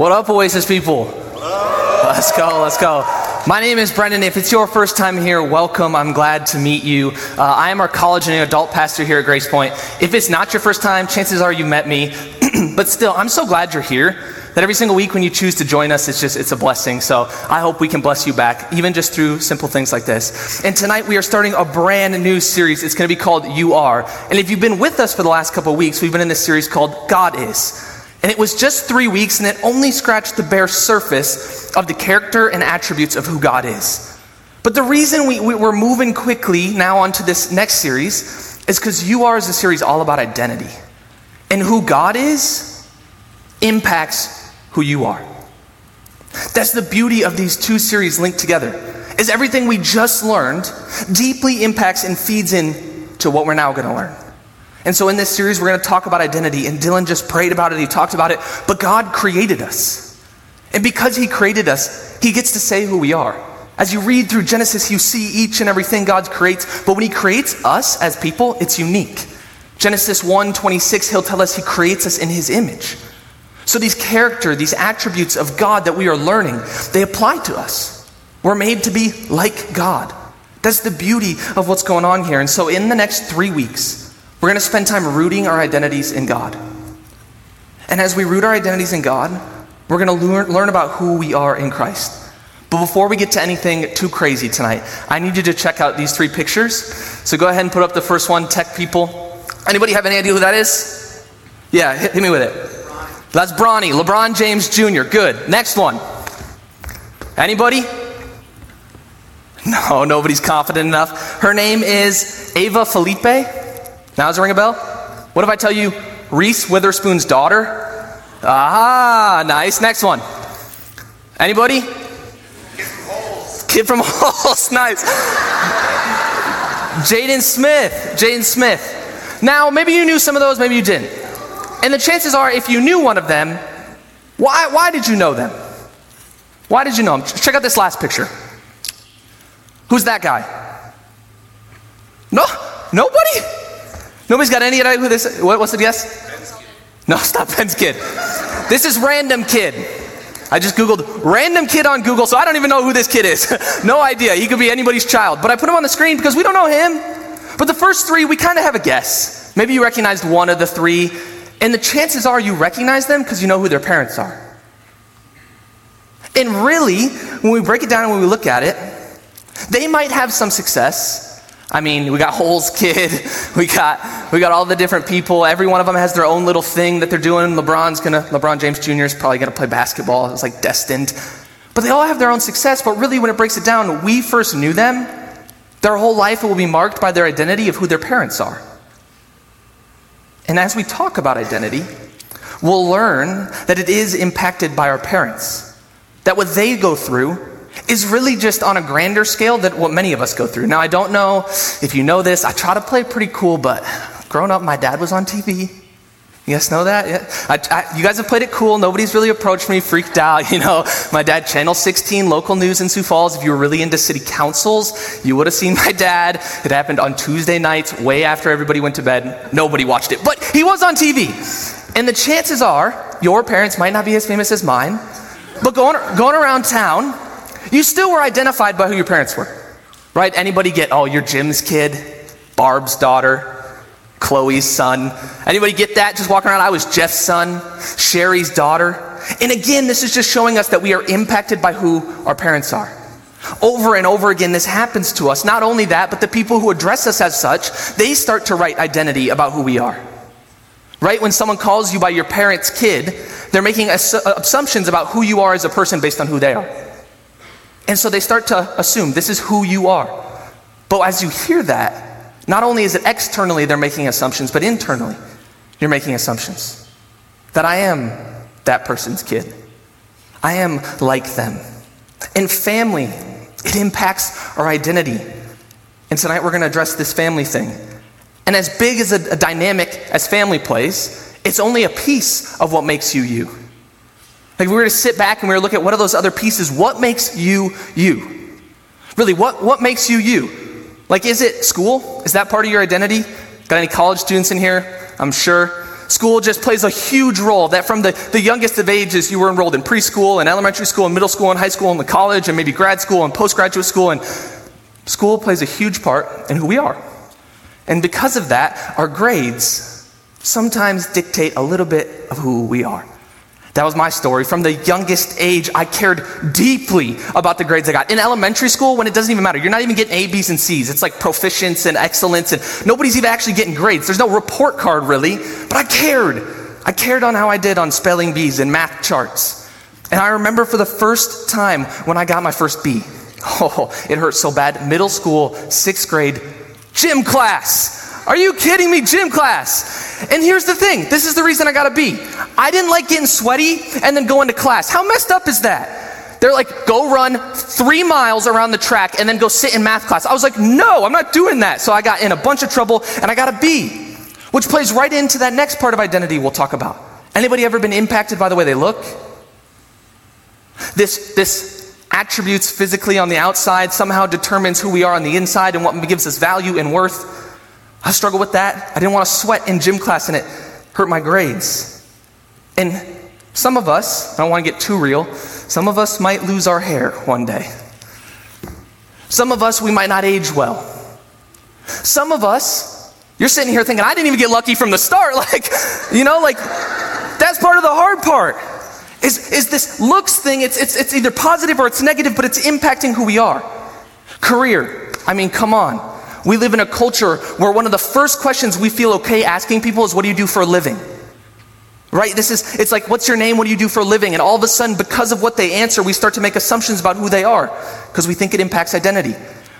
What up, Oasis people? Let's go, let's go. My name is Brendan. If it's your first time here, welcome. I'm glad to meet you. Uh, I am our college and adult pastor here at Grace Point. If it's not your first time, chances are you met me. but still, I'm so glad you're here that every single week when you choose to join us, it's just, it's a blessing. So I hope we can bless you back, even just through simple things like this. And tonight we are starting a brand new series. It's going to be called You Are. And if you've been with us for the last couple weeks, we've been in this series called God Is. And it was just three weeks, and it only scratched the bare surface of the character and attributes of who God is. But the reason we, we, are moving quickly now onto this next series is because You Are is a series all about identity. And who God is impacts who you are. That's the beauty of these two series linked together. Is everything we just learned deeply impacts and feeds in to what we're now going to learn. And so in this series, we're going to talk about identity. And Dylan just prayed about it, he talked about it. But God created us. And because He created us, He gets to say who we are. As you read through Genesis, you see each and everything God creates. But when He creates us as people, it's unique. Genesis 1 26, He'll tell us He creates us in His image. So these character, these attributes of God that we are learning, they apply to us. We're made to be like God. That's the beauty of what's going on here. And so in the next three weeks, we're going to spend time rooting our identities in God. And as we root our identities in God, we're going to learn, learn about who we are in Christ. But before we get to anything too crazy tonight, I need you to check out these three pictures. So go ahead and put up the first one, tech people. Anybody have any idea who that is? Yeah, hit, hit me with it. That's Bronny, LeBron James Jr. Good. Next one. Anybody? No, nobody's confident enough. Her name is Ava Phillippe. Now does it ring a bell? What if I tell you Reese Witherspoon's daughter? Ah, nice. Next one. Anybody? Kid from Holes. nice. Jaden Smith. Jaden Smith. Now, maybe you knew some of those, maybe you didn't. And the chances are, if you knew one of them, why, why did you know them? Why did you know them? Check out this last picture. Who's that guy? No? Nobody? Nobody's got any idea who this is? What, what's the guess? No, stop Ben's kid. This is random kid. I just Googled random kid on Google, so I don't even know who this kid is. no idea. He could be anybody's child. But I put him on the screen because we don't know him. But the first three, we kind of have a guess. Maybe you recognized one of the three, and the chances are you recognize them because you know who their parents are. And really, when we break it down and when we look at it, they might have some success, I mean, we got Holes Kid, we got we got all the different people. Every one of them has their own little thing that they're doing. LeBron's gonna LeBron James Jr. is probably gonna play basketball. It's like destined. But they all have their own success. But really, when it breaks it down, we first knew them. Their whole life will be marked by their identity of who their parents are. And as we talk about identity, we'll learn that it is impacted by our parents. That what they go through is really just on a grander scale than what many of us go through. Now, I don't know if you know this. I try to play pretty cool, but growing up, my dad was on TV. You guys know that? Yeah. I, I, you guys have played it cool. Nobody's really approached me, freaked out. You know, my dad, Channel 16, local news in Sioux Falls. If you were really into city councils, you would have seen my dad. It happened on Tuesday nights, way after everybody went to bed. Nobody watched it, but he was on TV. And the chances are, your parents might not be as famous as mine, but going, going around town, you still were identified by who your parents were, right? Anybody get, oh, you're Jim's kid, Barb's daughter, Chloe's son. Anybody get that? Just walking around, I was Jeff's son, Sherry's daughter. And again, this is just showing us that we are impacted by who our parents are. Over and over again, this happens to us. Not only that, but the people who address us as such, they start to write identity about who we are. Right? When someone calls you by your parent's kid, they're making uh, assumptions about who you are as a person based on who they are. And so they start to assume this is who you are. But as you hear that, not only is it externally they're making assumptions, but internally you're making assumptions. That I am that person's kid. I am like them. And family, it impacts our identity. And tonight we're going to address this family thing. And as big as a, a dynamic as family plays, it's only a piece of what makes you you. Like we were to sit back and we were to look at what are those other pieces, what makes you you? Really, what, what makes you you? Like, is it school? Is that part of your identity? Got any college students in here? I'm sure. school just plays a huge role. That from the, the youngest of ages, you were enrolled in preschool and elementary school and middle school and high school and the college and maybe grad school and postgraduate school. And school plays a huge part in who we are. And because of that, our grades sometimes dictate a little bit of who we are. That was my story. From the youngest age, I cared deeply about the grades I got. In elementary school, when it doesn't even matter, you're not even getting A, B's, and C's. It's like proficiency and excellence, and nobody's even actually getting grades. There's no report card, really, but I cared. I cared on how I did on spelling bees and math charts. And I remember for the first time when I got my first B. Oh, it hurt so bad. Middle school, sixth grade, gym class. Are you kidding me? Gym class. And here's the thing this is the reason I got a B. I didn't like getting sweaty and then going to class. How messed up is that? They're like, go run three miles around the track and then go sit in math class. I was like, no, I'm not doing that. So I got in a bunch of trouble and I got a B, which plays right into that next part of identity we'll talk about. Anybody ever been impacted by the way they look? This, this attributes physically on the outside somehow determines who we are on the inside and what gives us value and worth. I struggled with that. I didn't want to sweat in gym class and it hurt my grades. And some of us, I don't want to get too real, some of us might lose our hair one day. Some of us, we might not age well. Some of us, you're sitting here thinking, I didn't even get lucky from the start. Like, you know, like, that's part of the hard part. Is, is this looks thing, it's, it's, it's either positive or it's negative, but it's impacting who we are. Career, I mean, come on. We live in a culture where one of the first questions we feel okay asking people is, What do you do for a living? Right? This is, it's like, What's your name? What do you do for a living? And all of a sudden, because of what they answer, we start to make assumptions about who they are because we think it impacts identity.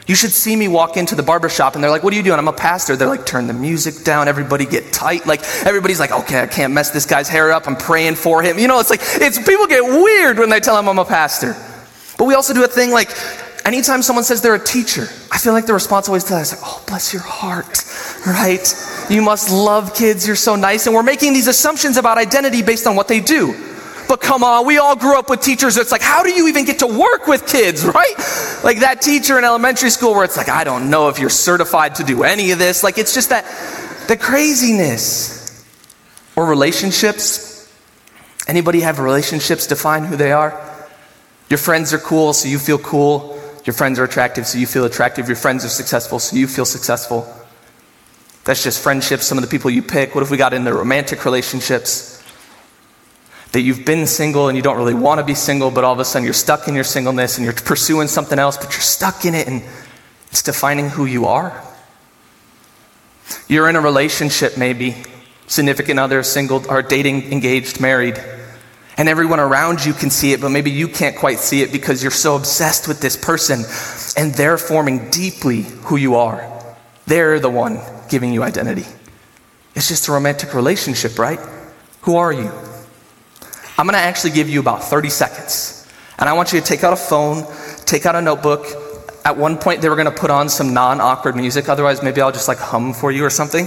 You should see me walk into the barbershop and they're like, What are you doing? I'm a pastor. They're like, Turn the music down. Everybody get tight. Like, everybody's like, Okay, I can't mess this guy's hair up. I'm praying for him. You know, it's like, it's people get weird when they tell him I'm a pastor. But we also do a thing like, anytime someone says they're a teacher, I feel like the response always to that is oh, bless your heart, right? You must love kids, you're so nice. And we're making these assumptions about identity based on what they do. But come on, we all grew up with teachers. It's like, how do you even get to work with kids, right? Like that teacher in elementary school where it's like, I don't know if you're certified to do any of this. Like, it's just that, the craziness. Or relationships. Anybody have relationships define who they are? Your friends are cool, so you feel cool. Your friends are attractive, so you feel attractive. Your friends are successful, so you feel successful. That's just friendships, some of the people you pick. What if we got into romantic relationships? That you've been single and you don't really want to be single, but all of a sudden you're stuck in your singleness and you're pursuing something else, but you're stuck in it and it's defining who you are. You're in a relationship, maybe, significant other, single, or dating, engaged, married and everyone around you can see it, but maybe you can't quite see it because you're so obsessed with this person and they're forming deeply who you are. They're the one giving you identity. It's just a romantic relationship, right? Who are you? I'm going to actually give you about 30 seconds. And I want you to take out a phone, take out a notebook. At one point, they were going to put on some non awkward music. Otherwise, maybe I'll just like hum for you or something.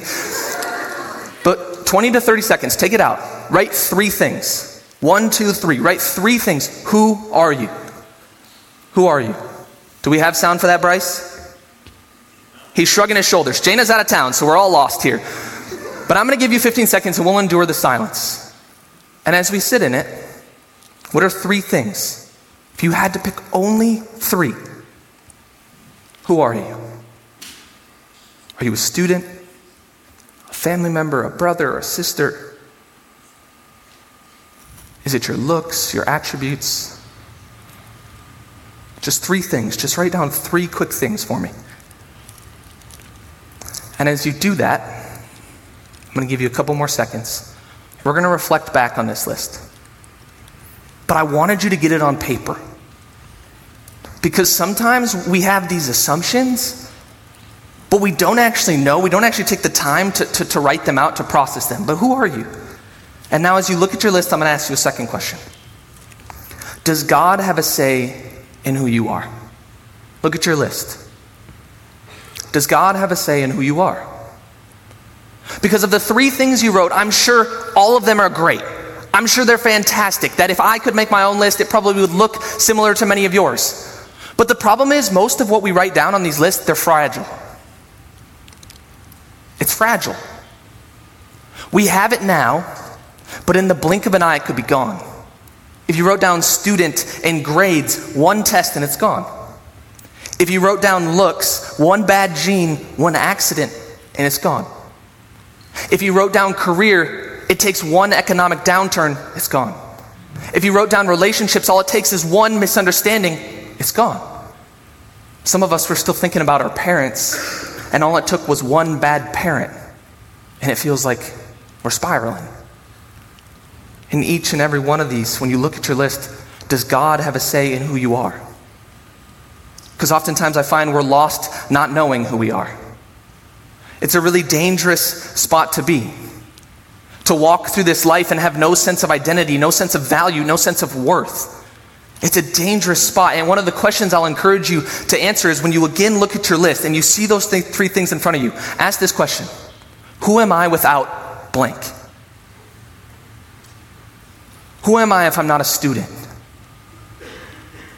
But 20 to 30 seconds, take it out. Write three things. One, two, three. Write three things. Who are you? Who are you? Do we have sound for that, Bryce? He's shrugging his shoulders. Jana's out of town, so we're all lost here. But I'm going to give you 15 seconds and we'll endure the silence. And as we sit in it, what are three things? If you had to pick only three, who are you? Are you a student, a family member, a brother, or a sister? Is it your looks, your attributes? Just three things. Just write down three quick things for me. And as you do that, I'm going to give you a couple more seconds. We're going to reflect back on this list. But I wanted you to get it on paper. Because sometimes we have these assumptions, but we don't actually know. We don't actually take the time to, to, to write them out, to process them. But who are you? And now, as you look at your list, I'm going to ask you a second question Does God have a say in who you are? Look at your list. Does God have a say in who you are? Because of the three things you wrote, I'm sure all of them are great. I'm sure they're fantastic. That if I could make my own list, it probably would look similar to many of yours. But the problem is, most of what we write down on these lists, they're fragile. It's fragile. We have it now, but in the blink of an eye, it could be gone. If you wrote down student and grades, one test and it's gone. If you wrote down looks, one bad gene, one accident, and it's gone. If you wrote down career, it takes one economic downturn, it's gone. If you wrote down relationships, all it takes is one misunderstanding, it's gone. Some of us were still thinking about our parents, and all it took was one bad parent, and it feels like we're spiraling. In each and every one of these, when you look at your list, does God have a say in who you are? Because oftentimes I find we're lost not knowing who we are. It's a really dangerous spot to be. To walk through this life and have no sense of identity, no sense of value, no sense of worth. It's a dangerous spot. And one of the questions I'll encourage you to answer is when you again look at your list and you see those th- three things in front of you, ask this question Who am I without blank? Who am I if I'm not a student?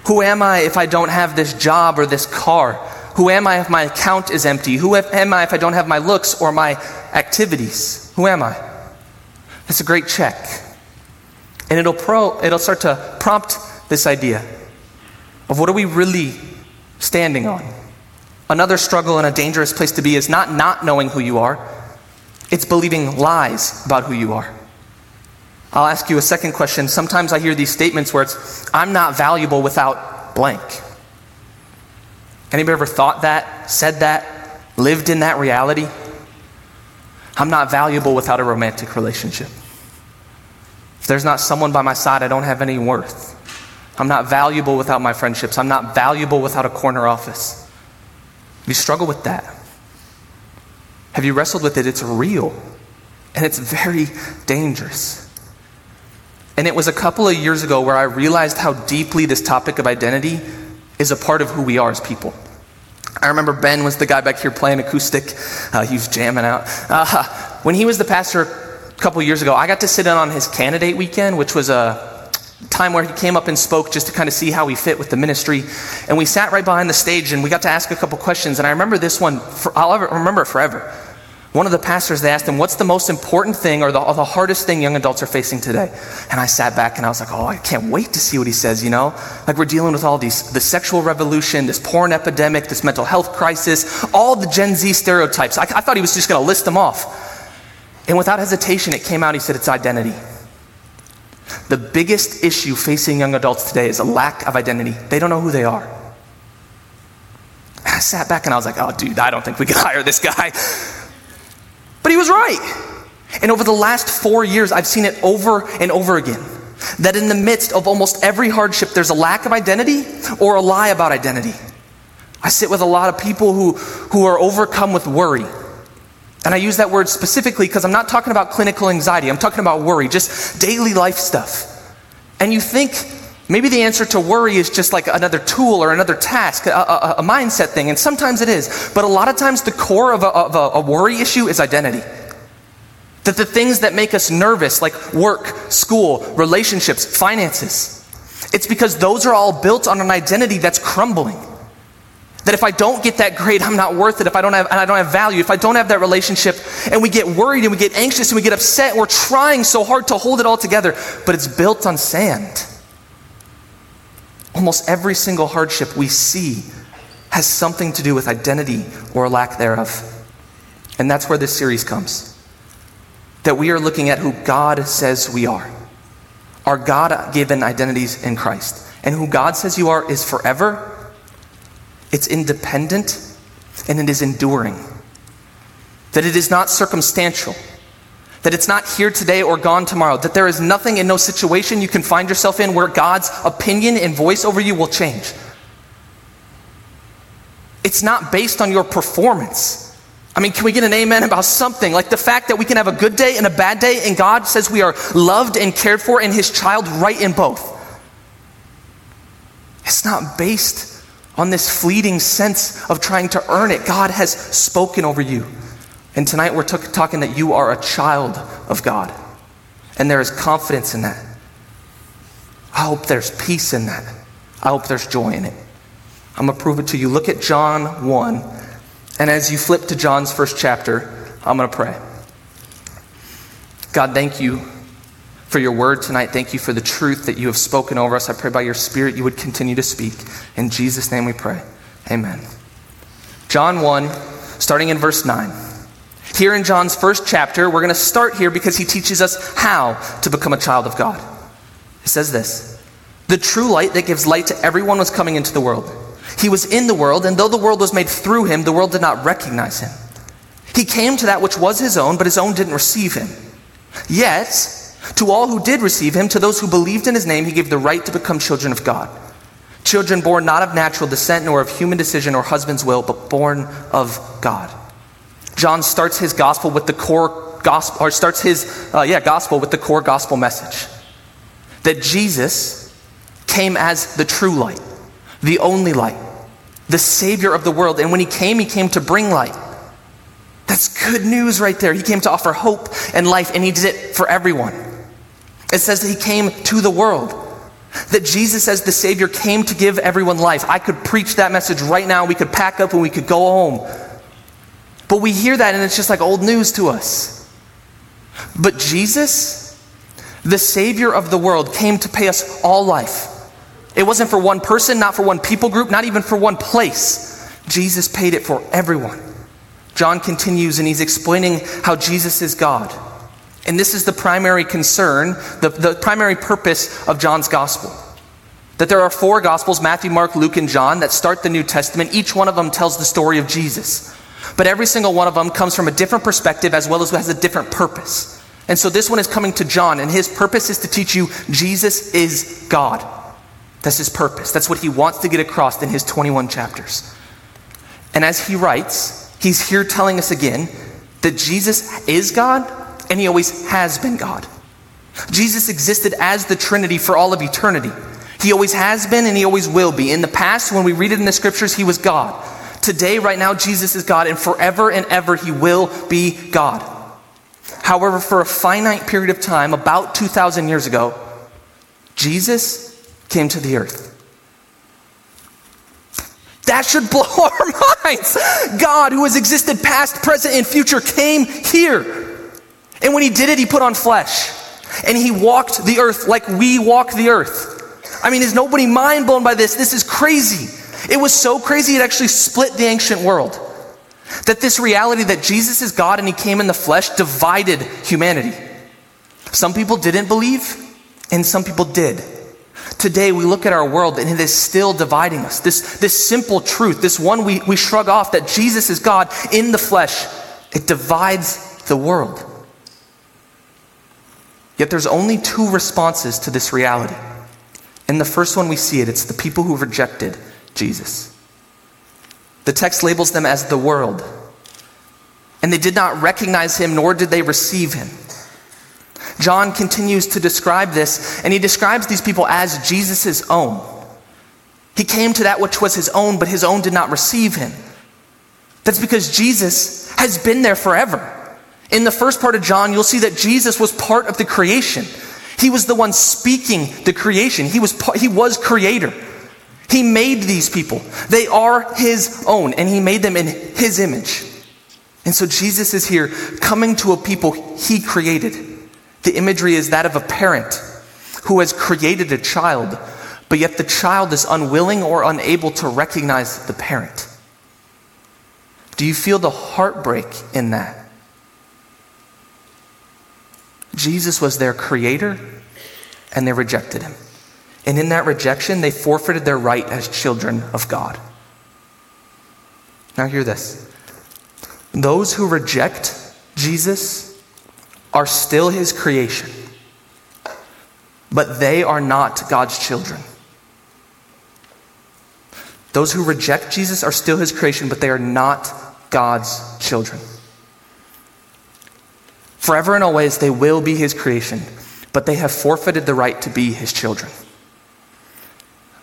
Who am I if I don't have this job or this car? Who am I if my account is empty? Who am I if I don't have my looks or my activities? Who am I? That's a great check. And it'll, pro, it'll start to prompt this idea of what are we really standing on? Another struggle and a dangerous place to be is not not knowing who you are, it's believing lies about who you are. I'll ask you a second question. Sometimes I hear these statements where it's, I'm not valuable without blank. Anybody ever thought that, said that, lived in that reality? I'm not valuable without a romantic relationship. If there's not someone by my side, I don't have any worth. I'm not valuable without my friendships. I'm not valuable without a corner office. You struggle with that. Have you wrestled with it? It's real. And it's very dangerous. And it was a couple of years ago where I realized how deeply this topic of identity is a part of who we are as people. I remember Ben was the guy back here playing acoustic. Uh, he was jamming out. Uh, when he was the pastor a couple years ago, I got to sit in on his candidate weekend, which was a time where he came up and spoke just to kind of see how he fit with the ministry. And we sat right behind the stage and we got to ask a couple questions. And I remember this one, for, I'll ever, remember it forever. One of the pastors, they asked him, What's the most important thing or the, or the, hardest thing young adults are facing today? And I sat back and I was like, Oh, I can't wait to see what he says, you know? Like we're dealing with all these the sexual revolution, this porn epidemic, this mental health crisis, all the Gen Z stereotypes. I, I thought he was just going to list them off. And without hesitation, it came out, he said, It's identity. The biggest issue facing young adults today is a lack of identity. They don't know who they are. I sat back and I was like, oh, dude, I don't think we can hire this guy. But he was right. And over the last four years, I've seen it over and over again that in the midst of almost every hardship, there's a lack of identity or a lie about identity. I sit with a lot of people who, who are overcome with worry. And I use that word specifically because I'm not talking about clinical anxiety, I'm talking about worry, just daily life stuff. And you think maybe the answer to worry is just like another tool or another task, a, a, a mindset thing, and sometimes it is. But a lot of times the core of, a, of a worry issue is identity. That the things that make us nervous, like work, school, relationships, finances, it's because those are all built on an identity that's crumbling. That if I don't get that grade, I'm not worth it. If I don't have, and I don't have value, if I don't have that relationship, and we get worried and we get anxious and we get upset, and we're trying so hard to hold it all together, but it's built on sand. Almost every single hardship we see has something to do with identity or lack thereof. And that's where this series comes. That we are looking at who God says we are, our God given identities in Christ. And who God says you are is forever, it's independent, and it is enduring. That it is not circumstantial that it's not here today or gone tomorrow, that there is nothing in no situation you can find yourself in where God's opinion and voice over you will change. It's not based on your performance. I mean, can we get an amen about something? Like the fact that we can have a good day and a bad day, and God says we are loved and cared for, and His child right in both. It's not based on this fleeting sense of trying to earn it. God has spoken over you. And tonight we're t- talking that you are a child of God. And there is confidence in that. I hope there's peace in that. I hope there's joy in it. I'm going to prove it to you. Look at John 1. And as you flip to John's first chapter, I'm going to pray. God, thank you for your word tonight. Thank you for the truth that you have spoken over us. I pray by your Spirit you would continue to speak. In Jesus' name we pray. Amen. John 1, starting in verse 9. Here in John's first chapter, we're going to start here because he teaches us how to become a child of God. It says this The true light that gives light to everyone was coming into the world. He was in the world, and though the world was made through him, the world did not recognize him. He came to that which was his own, but his own didn't receive him. Yet, to all who did receive him, to those who believed in his name, he gave the right to become children of God. Children born not of natural descent, nor of human decision or husband's will, but born of God. John starts his gospel with the core gospel, or starts his, uh, yeah, gospel with the core gospel message that Jesus came as the true light, the only light, the Savior of the world. And when he came, he came to bring light. That's good news right there. He came to offer hope and life, and he did it for everyone. It says that he came to the world. That Jesus, as the Savior, came to give everyone life. I could preach that message right now. We could pack up and we could go home. But we hear that and it's just like old news to us. But Jesus, the Savior of the world, came to pay us all life. It wasn't for one person, not for one people group, not even for one place. Jesus paid it for everyone. John continues and he's explaining how Jesus is God. And this is the primary concern, the, the primary purpose of John's gospel. That there are four gospels Matthew, Mark, Luke, and John that start the New Testament. Each one of them tells the story of Jesus. But every single one of them comes from a different perspective as well as has a different purpose. And so this one is coming to John, and his purpose is to teach you Jesus is God. That's his purpose. That's what he wants to get across in his 21 chapters. And as he writes, he's here telling us again that Jesus is God and he always has been God. Jesus existed as the Trinity for all of eternity. He always has been and he always will be. In the past, when we read it in the scriptures, he was God. Today, right now, Jesus is God, and forever and ever, he will be God. However, for a finite period of time, about 2,000 years ago, Jesus came to the earth. That should blow our minds. God, who has existed past, present, and future, came here. And when he did it, he put on flesh. And he walked the earth like we walk the earth. I mean, is nobody mind blown by this? This is crazy. It was so crazy, it actually split the ancient world. That this reality that Jesus is God and he came in the flesh divided humanity. Some people didn't believe, and some people did. Today, we look at our world and it is still dividing us. This, this simple truth, this one we, we shrug off that Jesus is God in the flesh, it divides the world. Yet there's only two responses to this reality. In the first one, we see it it's the people who rejected Jesus. The text labels them as the world. And they did not recognize him, nor did they receive him. John continues to describe this, and he describes these people as Jesus' own. He came to that which was his own, but his own did not receive him. That's because Jesus has been there forever. In the first part of John, you'll see that Jesus was part of the creation. He was the one speaking the creation. He was, he was creator. He made these people. They are His own, and He made them in His image. And so Jesus is here coming to a people He created. The imagery is that of a parent who has created a child, but yet the child is unwilling or unable to recognize the parent. Do you feel the heartbreak in that? Jesus was their creator, and they rejected him. And in that rejection, they forfeited their right as children of God. Now, hear this those who reject Jesus are still his creation, but they are not God's children. Those who reject Jesus are still his creation, but they are not God's children. Forever and always, they will be his creation, but they have forfeited the right to be his children.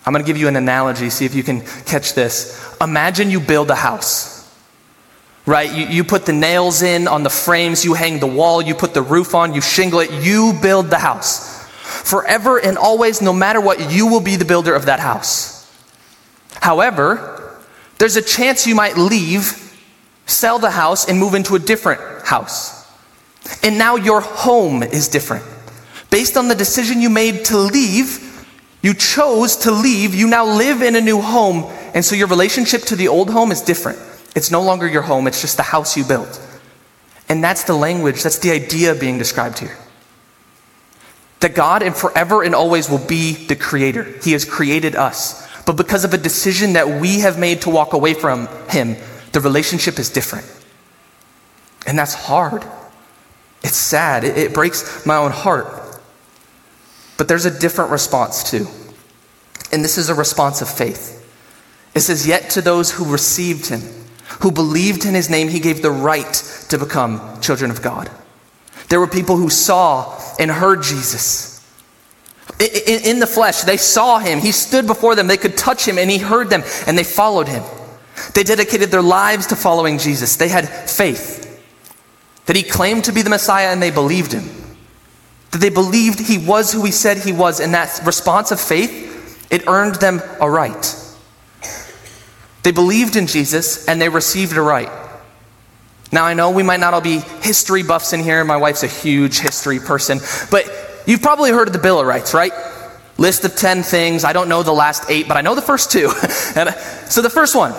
I'm going to give you an analogy, see if you can catch this. Imagine you build a house, right? You, you put the nails in on the frames, you hang the wall, you put the roof on, you shingle it, you build the house. Forever and always, no matter what, you will be the builder of that house. However, there's a chance you might leave, sell the house, and move into a different house. And now your home is different. Based on the decision you made to leave, you chose to leave, you now live in a new home, and so your relationship to the old home is different. It's no longer your home, it's just the house you built. And that's the language, that's the idea being described here. That God and forever and always will be the creator. He has created us. But because of a decision that we have made to walk away from Him, the relationship is different. And that's hard. It's sad. It, it breaks my own heart. But there's a different response too. And this is a response of faith. It says, Yet to those who received him, who believed in his name, he gave the right to become children of God. There were people who saw and heard Jesus. In, the flesh, they saw him. He stood before them. They could touch him, and he heard them, and they followed him. They dedicated their lives to following Jesus. They had faith that he claimed to be the Messiah, and they believed him. That they believed he was who he said he was, and that response of faith, it earned them a right. They believed in Jesus, and they received a right. Now, I know we might not all be history buffs in here. My wife's a huge history person. But you've probably heard of the Bill of Rights, right? List of 10 things. I don't know the last eight, but I know the first two. and, uh, so the first one,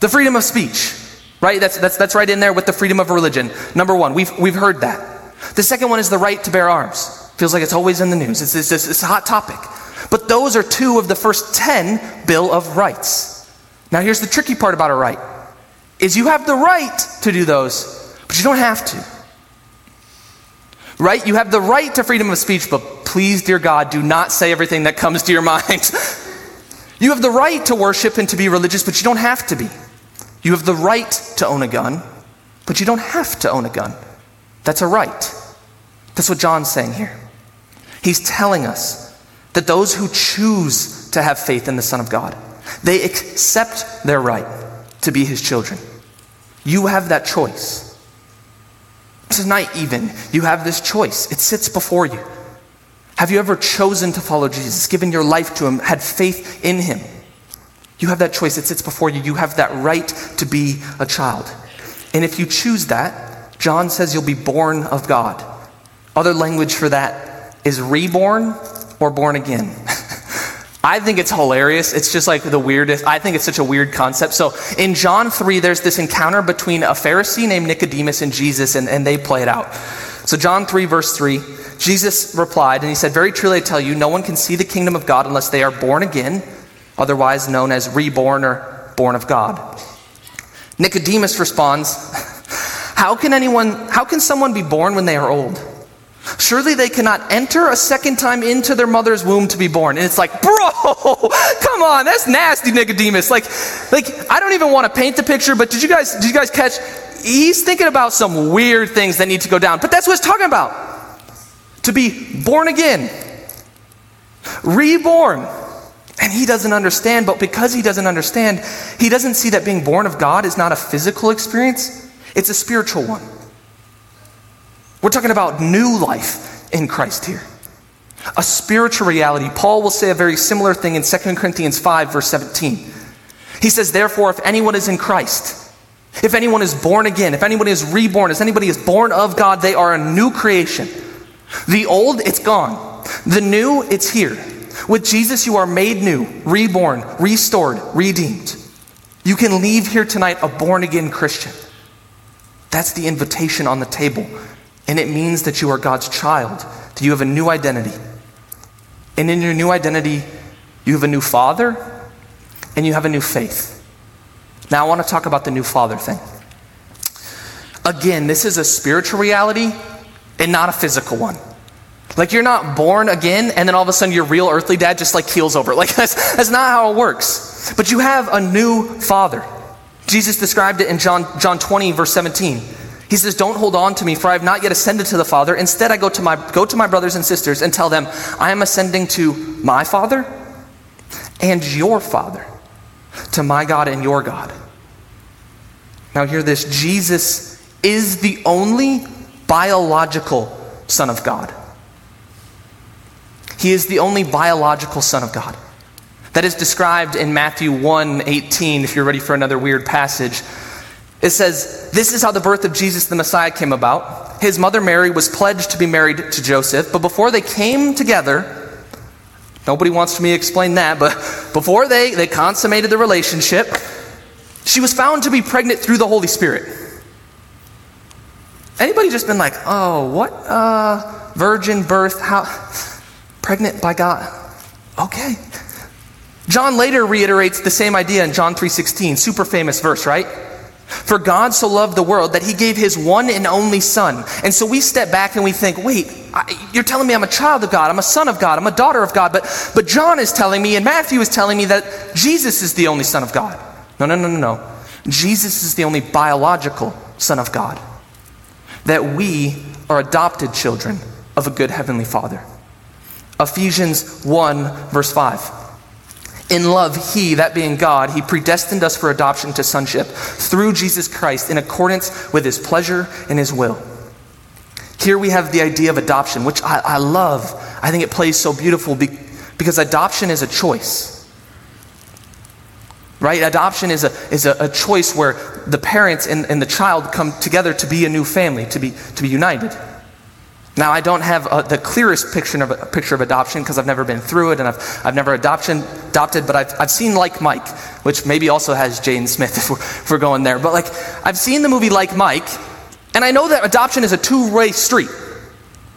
the freedom of speech, right? That's, that's, that's right in there with the freedom of religion. Number one, we've, we've heard that. The second one is the right to bear arms. Feels like it's always in the news. It's, it's, it's a hot topic. But those are two of the first 10 Bill of Rights. Now, here's the tricky part about a right is you have the right to do those, but you don't have to. Right? You have the right to freedom of speech, but please, dear God, do not say everything that comes to your mind. you have the right to worship and to be religious, but you don't have to be. You have the right to own a gun, but you don't have to own a gun. That's a right. That's what John's saying here. He's telling us that those who choose to have faith in the Son of God, they accept their right to be his children. You have that choice. Tonight, even, you have this choice. It sits before you. Have you ever chosen to follow Jesus, given your life to him, had faith in him? You have that choice. It sits before you. You have that right to be a child. And if you choose that, John says you'll be born of God. Other language for that is reborn or born again. I think it's hilarious. It's just like the weirdest. I think it's such a weird concept. So in John 3, there's this encounter between a Pharisee named Nicodemus and Jesus, and, and they play it out. So, John 3, verse 3, Jesus replied, and he said, Very truly I tell you, no one can see the kingdom of God unless they are born again, otherwise known as reborn or born of God. Nicodemus responds, How can anyone, how can someone be born when they are old? Surely they cannot enter a second time into their mother's womb to be born. And it's like, bro, come on, that's nasty, Nicodemus. Like, like I don't even want to paint the picture, but did you guys, did you guys catch? He's thinking about some weird things that need to go down. But that's what he's talking about. To be born again, reborn. And he doesn't understand, but because he doesn't understand, he doesn't see that being born of God is not a physical experience, it's a spiritual one. We're talking about new life in Christ here. A spiritual reality. Paul will say a very similar thing in 2 Corinthians 5, verse 17. He says, Therefore, if anyone is in Christ, if anyone is born again, if anyone is reborn, if anybody is born of God, they are a new creation. The old, it's gone. The new, it's here. With Jesus, you are made new, reborn, restored, redeemed. You can leave here tonight a born again Christian. That's the invitation on the table and it means that you are God's child, that you have a new identity. And in your new identity, you have a new father and you have a new faith. Now, I want to talk about the new father thing. Again, this is a spiritual reality and not a physical one. Like you're not born again and then all of a sudden your real earthly dad just like keels over. Like that's, that's not how it works. But you have a new father. Jesus described it in John, John 20, verse 17. He says, Don't hold on to me, for I have not yet ascended to the Father. Instead, I go to my, go to my brothers and sisters and tell them, I am ascending to my Father and your Father, to my God and your God. Now, hear this Jesus is the only biological Son of God. He is the only biological Son of God. That is described in Matthew 1 18, if you're ready for another weird passage. It says, This is how the birth of Jesus the Messiah came about. His mother Mary was pledged to be married to Joseph, but before they came together, nobody wants me to explain that, but before they, they consummated the relationship, she was found to be pregnant through the Holy Spirit. Anybody just been like, oh, what? Uh, virgin birth, how? Pregnant by God. Okay. John later reiterates the same idea in John 3:16, super famous verse, right? For God so loved the world that he gave his one and only son. And so we step back and we think, wait, I, you're telling me I'm a child of God, I'm a son of God, I'm a daughter of God, but, but John is telling me and Matthew is telling me that Jesus is the only son of God. No, no, no, no, no. Jesus is the only biological son of God. That we are adopted children of a good heavenly Father. Ephesians 1, verse 5. In love, He, that being God, He predestined us for adoption to sonship through Jesus Christ in accordance with His pleasure and His will. Here we have the idea of adoption, which I, I love. I think it plays so beautiful because adoption is a choice. Right? Adoption is a, is a, a choice where the parents and, and the child come together to be a new family, to be, to be united. Now, I don't have uh, the clearest picture of, picture of adoption because I've never been through it and I've, I've never adoption, adopted, but I've, I've seen Like Mike, which maybe also has Jaden Smith if we're, if we're going there. But like, I've seen the movie Like Mike, and I know that adoption is a two way street.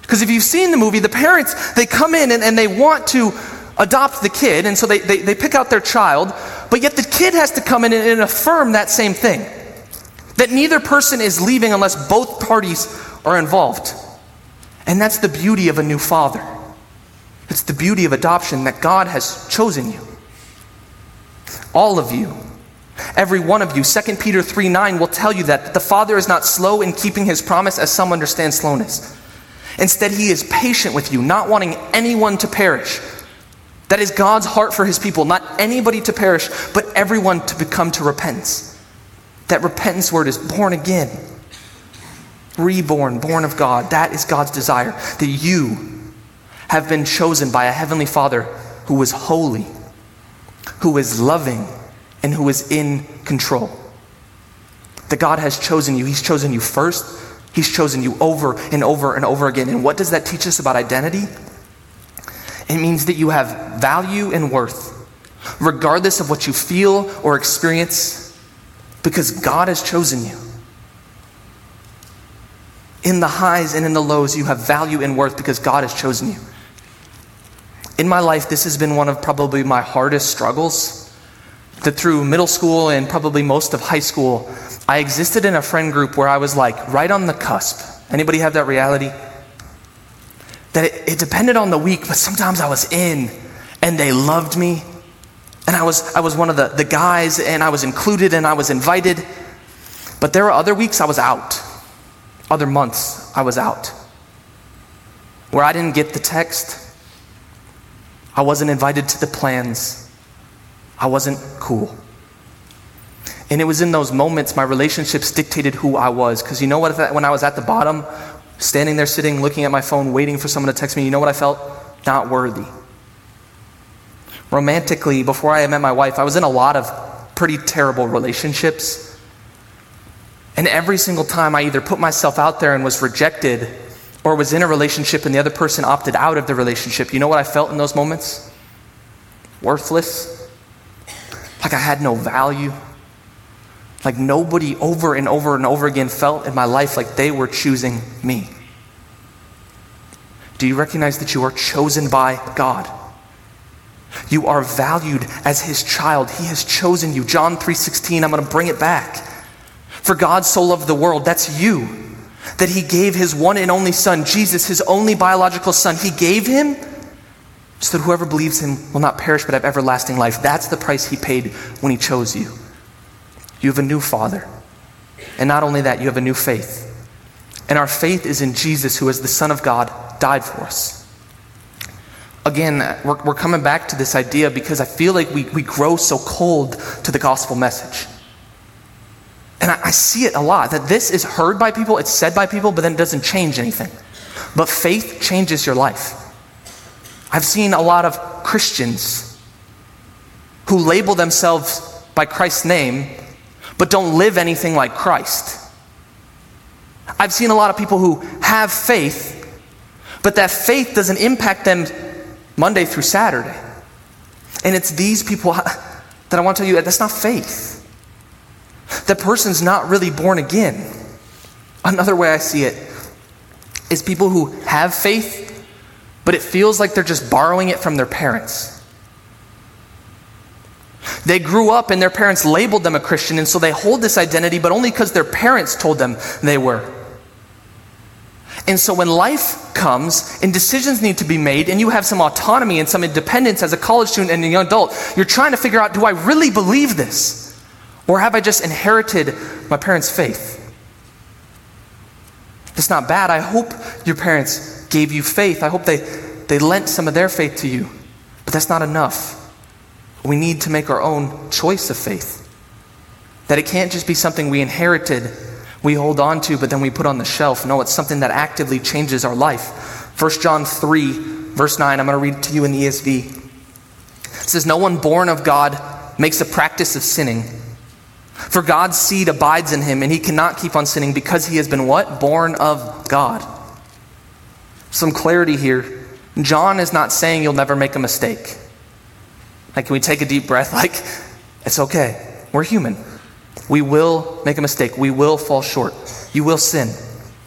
Because if you've seen the movie, the parents, they come in and, and they want to adopt the kid, and so they, they, they pick out their child, but yet the kid has to come in and, and affirm that same thing. That neither person is leaving unless both parties are involved. And that's the beauty of a new father. It's the beauty of adoption that God has chosen you. All of you. Every one of you. 2 Peter 3 9 will tell you that the Father is not slow in keeping his promise as some understand slowness. Instead, he is patient with you, not wanting anyone to perish. That is God's heart for his people, not anybody to perish, but everyone to become to repentance. That repentance word is born again reborn, born of God. That is God's desire, that you have been chosen by a heavenly Father who is holy, who is loving, and who is in control. That God has chosen you. He's chosen you first. He's chosen you over and over and over again. And what does that teach us about identity? It means that you have value and worth, regardless of what you feel or experience, because God has chosen you. In the highs and in the lows, you have value and worth because God has chosen you. In my life, this has been one of probably my hardest struggles. That through middle school and probably most of high school, I existed in a friend group where I was like right on the cusp. Anybody have that reality? That it, it depended on the week, but sometimes I was in and they loved me. And I was, I was one of the, the guys and I was included and I was invited. But there were other weeks I was out other months I was out. Where I didn't get the text, I wasn't invited to the plans, I wasn't cool. And it was in those moments my relationships dictated who I was. Because you know what? When I was at the bottom, standing there, sitting, looking at my phone, waiting for someone to text me, you know what I felt? Not worthy. Romantically, before I met my wife, I was in a lot of pretty terrible relationships. And every single time I either put myself out there and was rejected or was in a relationship and the other person opted out of the relationship, you know what I felt in those moments? Worthless. Like I had no value. Like nobody over and over and over again felt in my life like they were choosing me. Do you recognize that you are chosen by God? You are valued as his child. He has chosen you. John 3:16, I'm going to bring it back. For God so loved the world, that's you, that he gave his one and only son, Jesus, his only biological son. He gave him so that whoever believes him will not perish but have everlasting life. That's the price he paid when he chose you. You have a new father. And not only that, you have a new faith. And our faith is in Jesus, who, as the Son of God, died for us. Again, we're, we're coming back to this idea because I feel like we, we grow so cold to the gospel message. And I, I see it a lot that this is heard by people, it's said by people, but then it doesn't change anything. But faith changes your life. I've seen a lot of Christians who label themselves by Christ's name, but don't live anything like Christ. I've seen a lot of people who have faith, but that faith doesn't impact them Monday through Saturday. And it's these people that I want to tell you that's not faith. That person's not really born again. Another way I see it is people who have faith, but it feels like they're just borrowing it from their parents. They grew up and their parents labeled them a Christian, and so they hold this identity, but only because their parents told them they were. And so when life comes and decisions need to be made, and you have some autonomy and some independence as a college student and a young adult, you're trying to figure out do I really believe this? Or have I just inherited my parents' faith? It's not bad. I hope your parents gave you faith. I hope they, they lent some of their faith to you. But that's not enough. We need to make our own choice of faith. That it can't just be something we inherited, we hold on to, but then we put on the shelf. No, it's something that actively changes our life. 1 John 3, verse 9, I'm going to read it to you in the ESV. It says, No one born of God makes a practice of sinning. For God's seed abides in him, and he cannot keep on sinning because he has been what? Born of God. Some clarity here. John is not saying you'll never make a mistake. Like, can we take a deep breath? Like, it's okay. We're human. We will make a mistake. We will fall short. You will sin.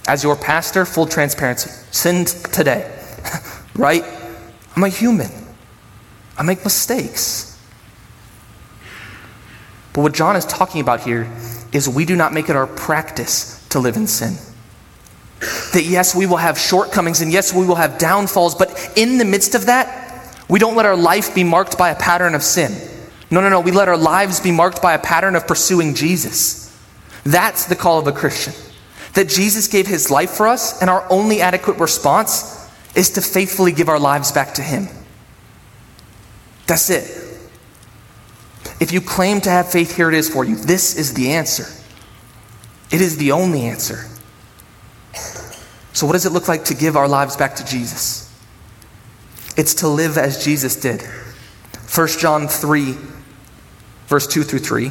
As your pastor, full transparency. Sinned today, right? I'm a human. I make mistakes. But what John is talking about here is we do not make it our practice to live in sin. That yes, we will have shortcomings and yes, we will have downfalls, but in the midst of that, we don't let our life be marked by a pattern of sin. No, no, no. We let our lives be marked by a pattern of pursuing Jesus. That's the call of a Christian. That Jesus gave his life for us, and our only adequate response is to faithfully give our lives back to him. That's it. If you claim to have faith, here it is for you. This is the answer. It is the only answer. So, what does it look like to give our lives back to Jesus? It's to live as Jesus did. 1 John 3, verse 2 through 3.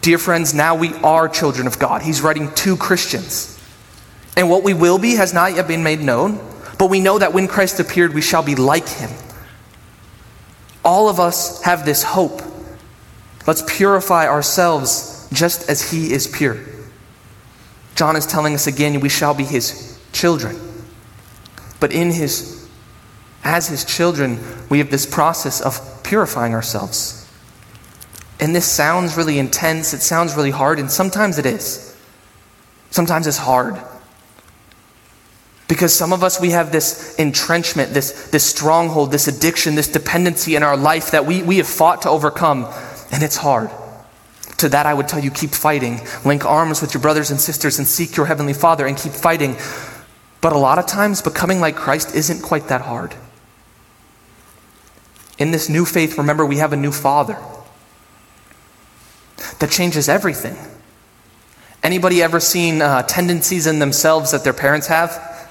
Dear friends, now we are children of God. He's writing to Christians. And what we will be has not yet been made known, but we know that when Christ appeared, we shall be like him. All of us have this hope. Let's purify ourselves just as he is pure. John is telling us again, we shall be his children. But in his as his children, we have this process of purifying ourselves. And this sounds really intense, it sounds really hard, and sometimes it is. Sometimes it's hard. Because some of us, we have this entrenchment, this, this stronghold, this addiction, this dependency in our life that we, we have fought to overcome, and it's hard. To that, I would tell you keep fighting. Link arms with your brothers and sisters and seek your Heavenly Father and keep fighting. But a lot of times, becoming like Christ isn't quite that hard. In this new faith, remember, we have a new father that changes everything. Anybody ever seen uh, tendencies in themselves that their parents have?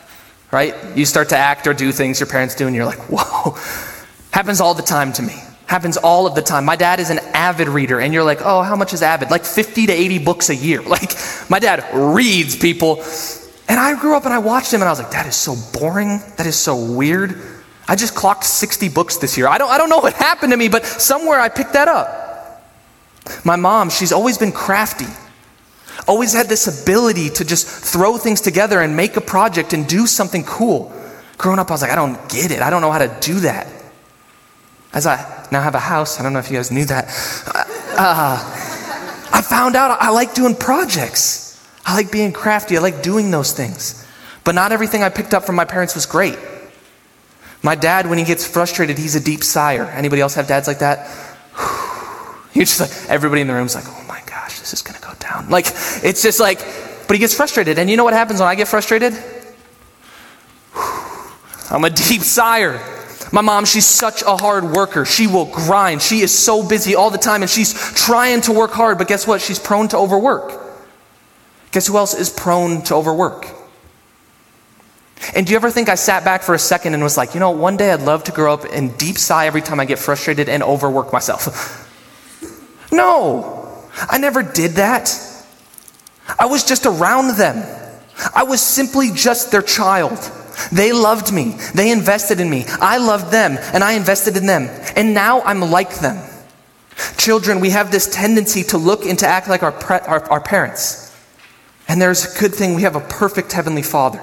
Right? You start to act or do things your parents do, and you're like, whoa. Happens all the time to me. Happens all of the time. My dad is an avid reader, and you're like, oh, how much is avid? Like 50 to 80 books a year. Like, my dad reads people. And I grew up and I watched him, and I was like, that is so boring. That is so weird. I just clocked 60 books this year. I don't, I don't know what happened to me, but somewhere I picked that up. My mom, she's always been crafty, always had this ability to just throw things together and make a project and do something cool. Growing up, I was like, I don't get it. I don't know how to do that. As I now have a house, I don't know if you guys knew that. Uh, I found out I like doing projects. I like being crafty. I like doing those things. But not everything I picked up from my parents was great. My dad, when he gets frustrated, he's a deep sigher. Anybody else have dads like that? You're just like, everybody in the room's like, oh my gosh, this is going to go down. Like, it's just like, but he gets frustrated. And you know what happens when I get frustrated? I'm a deep sigher. My mom, she's such a hard worker. She will grind. She is so busy all the time and she's trying to work hard, but guess what? She's prone to overwork. Guess who else is prone to overwork? And do you ever think I sat back for a second and was like, you know, one day I'd love to grow up and deep sigh every time I get frustrated and overwork myself? no. I never did that. I was just around them. I was simply just their child. They loved me. They invested in me. I loved them and I invested in them. And now I'm like them. Children, we have this tendency to look and to act like our, pre- our, our parents. And there's a good thing we have a perfect Heavenly Father.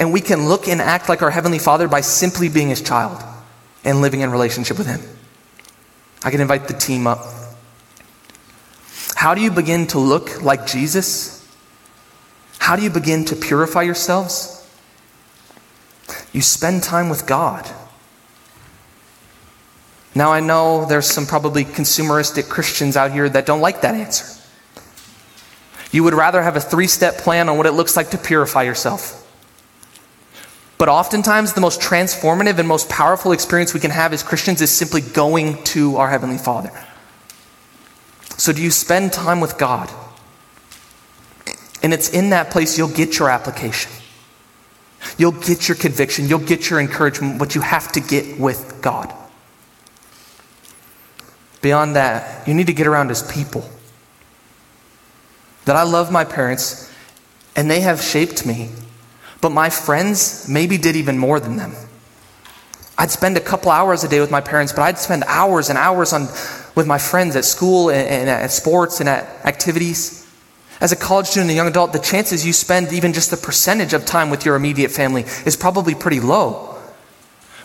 And we can look and act like our Heavenly Father by simply being His child and living in relationship with Him. I can invite the team up. How do you begin to look like Jesus? How do you begin to purify yourselves? You spend time with God. Now, I know there's some probably consumeristic Christians out here that don't like that answer. You would rather have a three step plan on what it looks like to purify yourself. But oftentimes, the most transformative and most powerful experience we can have as Christians is simply going to our Heavenly Father. So, do you spend time with God? And it's in that place you'll get your application. You'll get your conviction. You'll get your encouragement, but you have to get with God. Beyond that, you need to get around His people. That I love my parents and they have shaped me, but my friends maybe did even more than them. I'd spend a couple hours a day with my parents, but I'd spend hours and hours on, with my friends at school and, and at sports and at activities. As a college student and a young adult, the chances you spend even just the percentage of time with your immediate family is probably pretty low.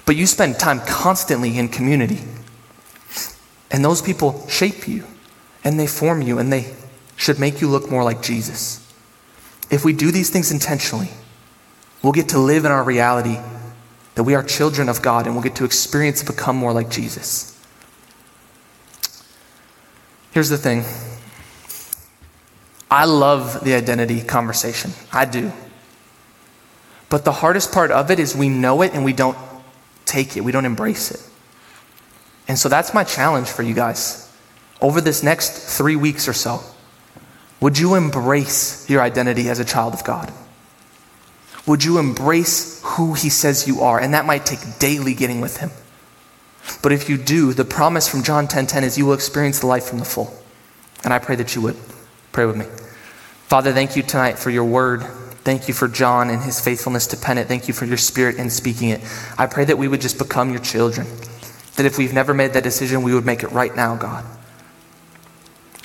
But you spend time constantly in community. And those people shape you and they form you and they should make you look more like Jesus. If we do these things intentionally, we'll get to live in our reality that we are children of God and we'll get to experience and become more like Jesus. Here's the thing I love the identity conversation. I do. But the hardest part of it is we know it and we don't take it, we don't embrace it. And so that's my challenge for you guys. Over this next three weeks or so, would you embrace your identity as a child of God? Would you embrace who He says you are? And that might take daily getting with Him. But if you do, the promise from John 10:10 10, 10 is you will experience the life from the full. And I pray that you would. Pray with me. Father, thank you tonight for your word. Thank you for John and his faithfulness to pen it. Thank you for your spirit in speaking it. I pray that we would just become your children. That if we've never made that decision, we would make it right now, God.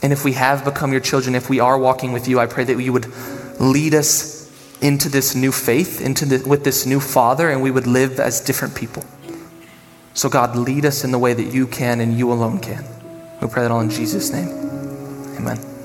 And if we have become your children, if we are walking with you, I pray that you would lead us into this new faith, into the, with this new Father, and we would live as different people. So, God, lead us in the way that you can and you alone can. We pray that all in Jesus' name. Amen.